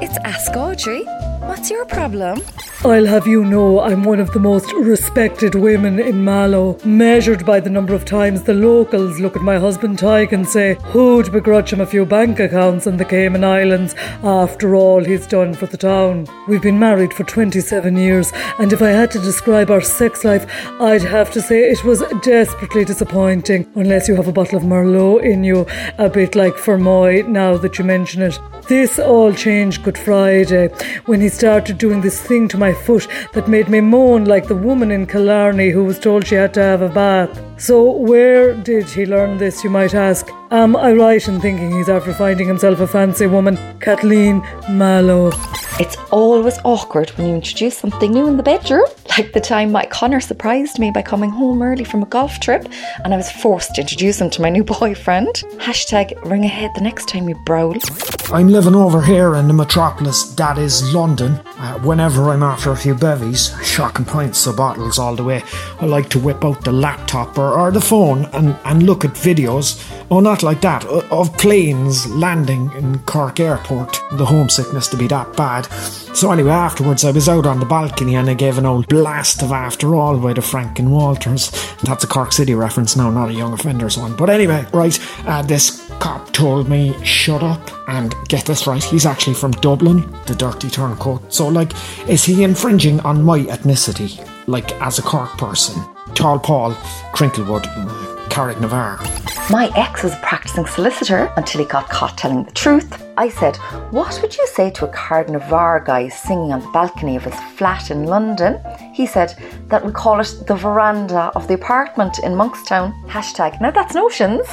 It's Ask Audrey. What's your problem? I'll have you know I'm one of the most respected women in Mallow, measured by the number of times the locals look at my husband Tyke and say, Who'd begrudge him a few bank accounts in the Cayman Islands after all he's done for the town? We've been married for 27 years, and if I had to describe our sex life, I'd have to say it was desperately disappointing, unless you have a bottle of Merlot in you, a bit like Fermoy now that you mention it. This all changed Good Friday when he started doing this thing to my foot that made me moan like the woman in Killarney who was told she had to have a bath. So, where did he learn this, you might ask? Am I right in thinking he's after finding himself a fancy woman? Kathleen Mallow. It's always awkward when you introduce something new in the bedroom. Like the time Mike Connor surprised me by coming home early from a golf trip and I was forced to introduce him to my new boyfriend. Hashtag ring ahead the next time you browl. I'm living over here in the metropolis, that is London. Uh, whenever I'm after a few bevies, shocking pints of bottles all the way, I like to whip out the laptop or, or the phone and, and look at videos. Oh, not like that, of planes landing in Cork Airport. The homesickness to be that bad. So anyway, afterwards I was out on the balcony and I gave an old blast of After All by the Frank and Walters. That's a Cork City reference now, not a Young Offenders one. But anyway, right, uh, this cop told me shut up and get this right, he's actually from Dublin, the dirty turncoat. So like, is he infringing on my ethnicity? Like as a Cork person? Tall Paul, Cricklewood, Carrick Navarre. My ex was a practicing solicitor until he got caught telling the truth. I said, What would you say to a Carrignavar guy singing on the balcony of his flat in London? He said that we call it the veranda of the apartment in Monkstown. Hashtag, now that's notions.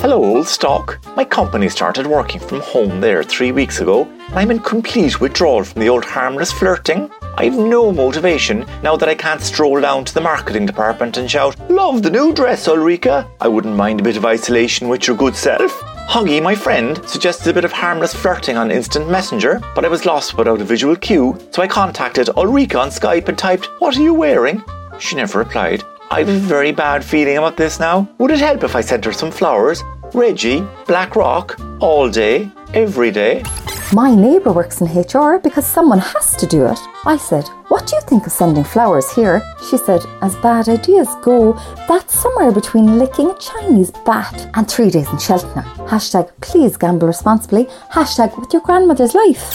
Hello, old stock. My company started working from home there three weeks ago. I'm in complete withdrawal from the old harmless flirting. I've no motivation now that I can't stroll down to the marketing department and shout, Love the new dress, Ulrika. I wouldn't mind a bit of isolation with your good self. Huggy, my friend, suggested a bit of harmless flirting on instant messenger, but I was lost without a visual cue, so I contacted Ulrika on Skype and typed, What are you wearing? She never replied. I've a very bad feeling about this now. Would it help if I sent her some flowers? Reggie, Black Rock, all day, every day. My neighbour works in HR because someone has to do it. I said, What do you think of sending flowers here? She said, As bad ideas go, that's somewhere between licking a Chinese bat and three days in Cheltenham. Hashtag please gamble responsibly. Hashtag with your grandmother's life.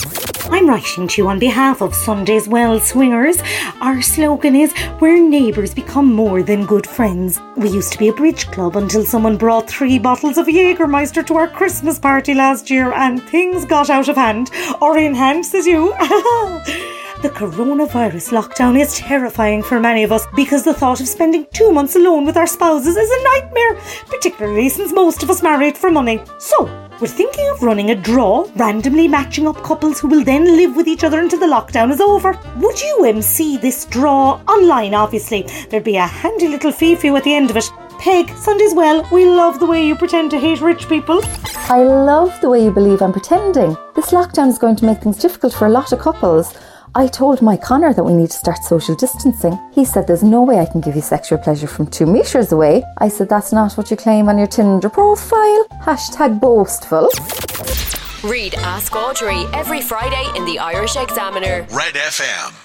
I'm writing to you on behalf of Sunday's Well Swingers. Our slogan is Where neighbours become more than good friends. We used to be a bridge club until someone brought three bottles of Jägermeister to our Christmas party last year and things got out of hand. Or in hand, says you. The coronavirus lockdown is terrifying for many of us because the thought of spending two months alone with our spouses is a nightmare, particularly since most of us married for money. So, we're thinking of running a draw, randomly matching up couples who will then live with each other until the lockdown is over. Would you MC this draw online, obviously? There'd be a handy little fee for you at the end of it. Peg, Sunday's well, we love the way you pretend to hate rich people. I love the way you believe I'm pretending. This lockdown is going to make things difficult for a lot of couples. I told Mike Connor that we need to start social distancing. He said there's no way I can give you sexual pleasure from two metres away. I said that's not what you claim on your Tinder profile. Hashtag boastful. Read Ask Audrey every Friday in the Irish Examiner. Red FM.